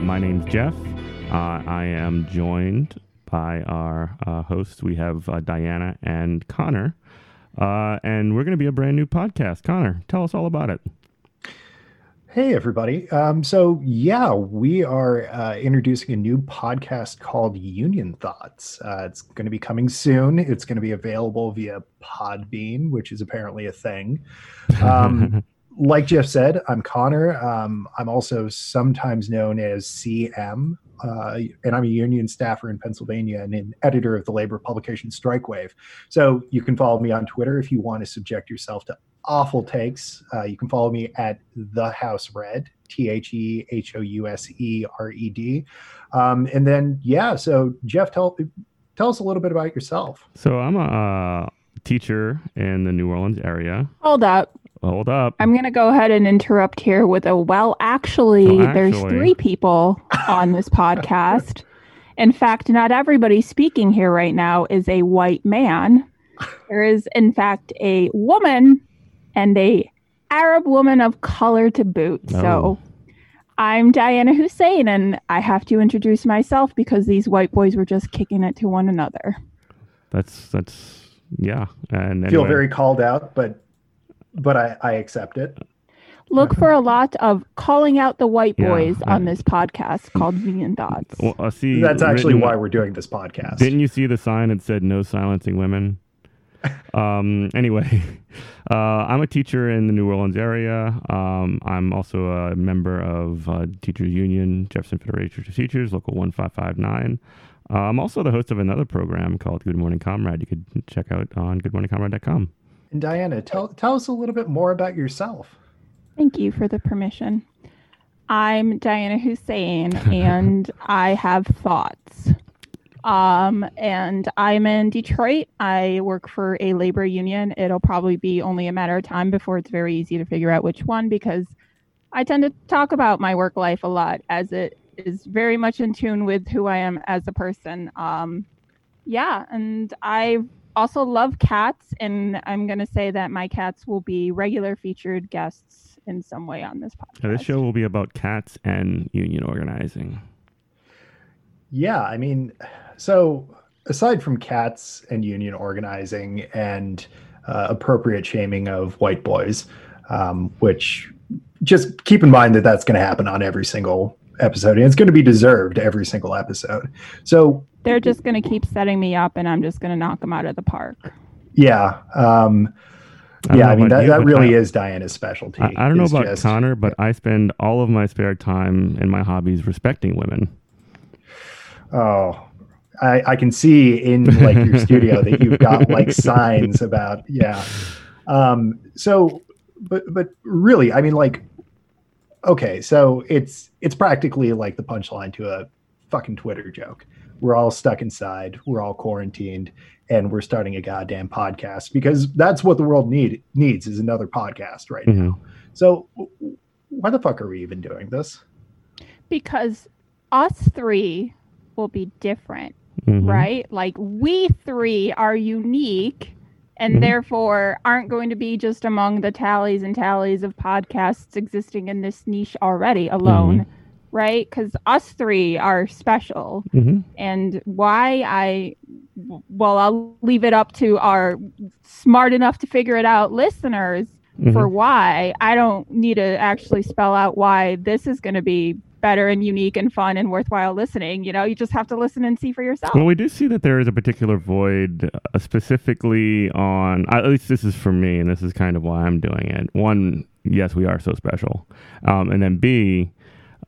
my name's Jeff. Uh, I am joined by our uh, hosts. We have uh, Diana and Connor. Uh, and we're going to be a brand new podcast. Connor, tell us all about it. Hey, everybody. Um, so, yeah, we are uh, introducing a new podcast called Union Thoughts. Uh, it's going to be coming soon. It's going to be available via Podbean, which is apparently a thing. Um, like Jeff said, I'm Connor. Um, I'm also sometimes known as CM, uh, and I'm a union staffer in Pennsylvania and an editor of the labor publication Strike Wave. So you can follow me on Twitter if you want to subject yourself to awful takes. Uh, you can follow me at the House Red, T H E H O U S E R E D. Um, and then, yeah, so Jeff, tell tell us a little bit about yourself. So I'm a uh, teacher in the New Orleans area. Hold up. Hold up. I'm going to go ahead and interrupt here with a well, actually, Well, there's three people on this podcast. In fact, not everybody speaking here right now is a white man. There is, in fact, a woman and a Arab woman of color to boot. Oh. So I'm Diana Hussein, and I have to introduce myself because these white boys were just kicking it to one another. That's that's yeah. And Feel very called out, but but I, I accept it. Look for a lot of calling out the white boys I- on this podcast called Union Thoughts. Well, uh, see, That's actually written- why we're doing this podcast. Didn't you see the sign that said "No silencing women"? um, anyway, uh, I'm a teacher in the New Orleans area. Um, I'm also a member of uh, Teachers Union, Jefferson Federation of Teachers, Local 1559. Uh, I'm also the host of another program called Good Morning Comrade. You could check out on goodmorningcomrade.com. And Diana, tell tell us a little bit more about yourself. Thank you for the permission. I'm Diana Hussein and I have thoughts. Um, and I'm in Detroit. I work for a labor union. It'll probably be only a matter of time before it's very easy to figure out which one because I tend to talk about my work life a lot as it is very much in tune with who I am as a person. Um, yeah, and I also love cats, and I'm going to say that my cats will be regular featured guests in some way on this podcast. Now, this show will be about cats and union organizing. Yeah, I mean, so aside from cats and union organizing and uh, appropriate shaming of white boys, um, which just keep in mind that that's going to happen on every single episode, and it's going to be deserved every single episode. So They're just going to keep setting me up, and I'm just going to knock them out of the park. yeah, um, I yeah, I mean that, you, that really I- is Diana's specialty. I, I don't know is about just- Connor, but I spend all of my spare time and my hobbies respecting women. Oh, I, I can see in like your studio that you've got like signs about yeah. Um, so, but but really, I mean, like, okay, so it's it's practically like the punchline to a fucking Twitter joke. We're all stuck inside. We're all quarantined, and we're starting a goddamn podcast because that's what the world need needs is another podcast right Mhm. now. So, why the fuck are we even doing this? Because us three will be different, Mhm. right? Like, we three are unique. And Mhm. therefore, aren't going to be just among the tallies and tallies of podcasts existing in this niche already alone, right? Because us three are special. Mhm. and why I well I'll leave it up to our smart enough to figure it out listeners for Mhm. why I don't need to actually spell out why this is going to be better and unique and fun and worthwhile listening you know you just have to listen and see for yourself Well, we do see that there is a particular void, uh, specifically on. At least this is for me, and this is kind of why I'm doing it. One, yes, we are so special, um, and then B,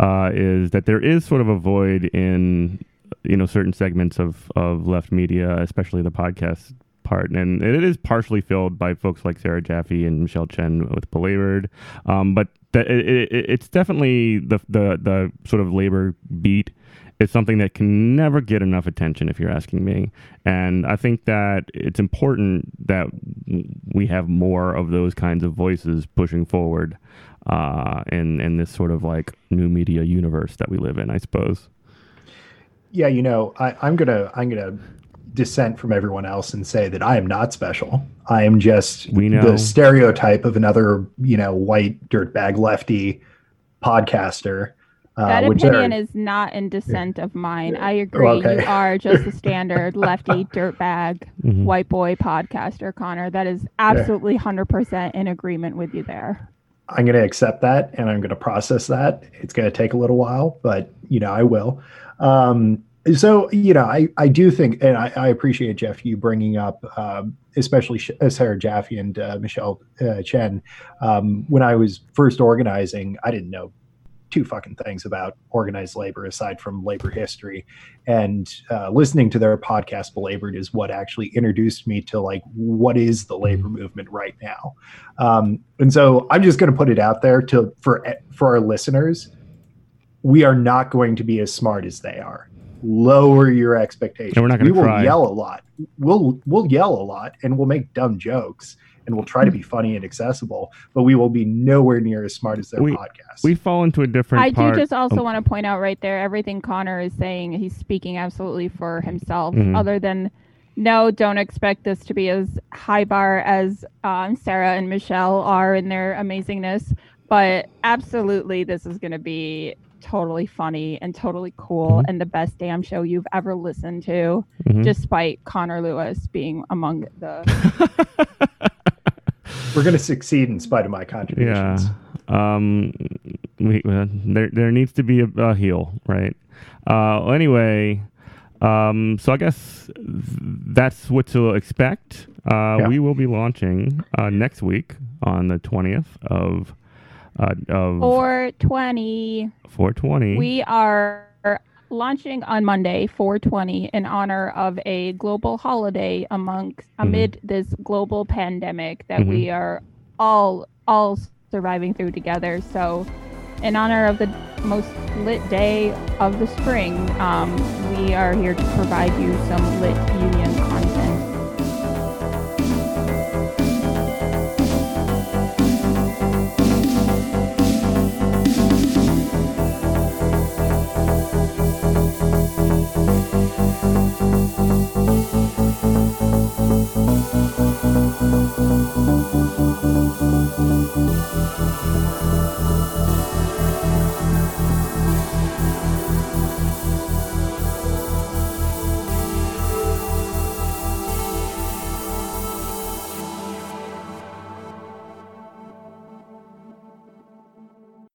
uh, is that there is sort of a void in you know certain segments of of left media, especially the podcast part, and it is partially filled by folks like Sarah Jaffe and Michelle Chen with Belabored, um, but that it, it, it's definitely the the the sort of labor beat is something that can never get enough attention if you're asking me. And i think that it's important that we have more of those kinds of voices pushing forward uh, in in this sort of like new media universe that we live in i suppose. Yeah, you know, I, I'm gonna I'm gonna dissent from everyone else and say that I am not special. I am just We know. the stereotype of another, you know, white dirtbag lefty podcaster. Uh, that which opinion are- is not in dissent of mine. I agree. Okay. You are just the standard lefty dirtbag Mhm. white boy podcaster, Connor. That is absolutely 100% in agreement with you there. I'm going to accept that and I'm going to process that. It's going to take a little while, but you know, I will. Um, so, you know, I, I do think, and I, I appreciate Jeff, you bringing up, um, especially uh, Sarah Jaffe and uh, Michelle uh, Chen. Um, when I was first organizing, I didn't know two fucking things about organized labor aside from labor history. And uh, listening to their podcast, Belabored, is what actually introduced me to like what is the labor movement right now. Um, and so I'm just going to put it out there to for for our listeners, we are not going to be as smart as they are. Lower your expectations. And we're not gonna we will try. yell a lot. We'll we'll yell a lot, and we'll make dumb jokes, and we'll try to be funny and accessible. But we will be nowhere near as smart as their We- podcast. We fall into a different I part. do just also oh, want to point out right there everything Connor is saying, he's speaking absolutely for himself, Mhm. other than no, don't expect this to be as high bar as um, Sarah and Michelle are in their amazingness. But absolutely, this is going to be totally funny and totally cool Mhm. and the best damn show you've ever listened to, mhm. despite Connor Lewis being among the. we're going to succeed in spite of my contributions. yeah. contributions. Um, we, uh, there there needs to be a, a heel, right? Uh, well, anyway, um, so I guess that's what to expect. Uh, Yeah. We will be launching uh, next week on the twentieth of uh, of 420. 420. We are launching on Monday, 420, in honor of a global holiday amongst amid this global pandemic that we are all all surviving through together. So, in honor of the most lit day of the spring, um, we are here to provide you some lit union content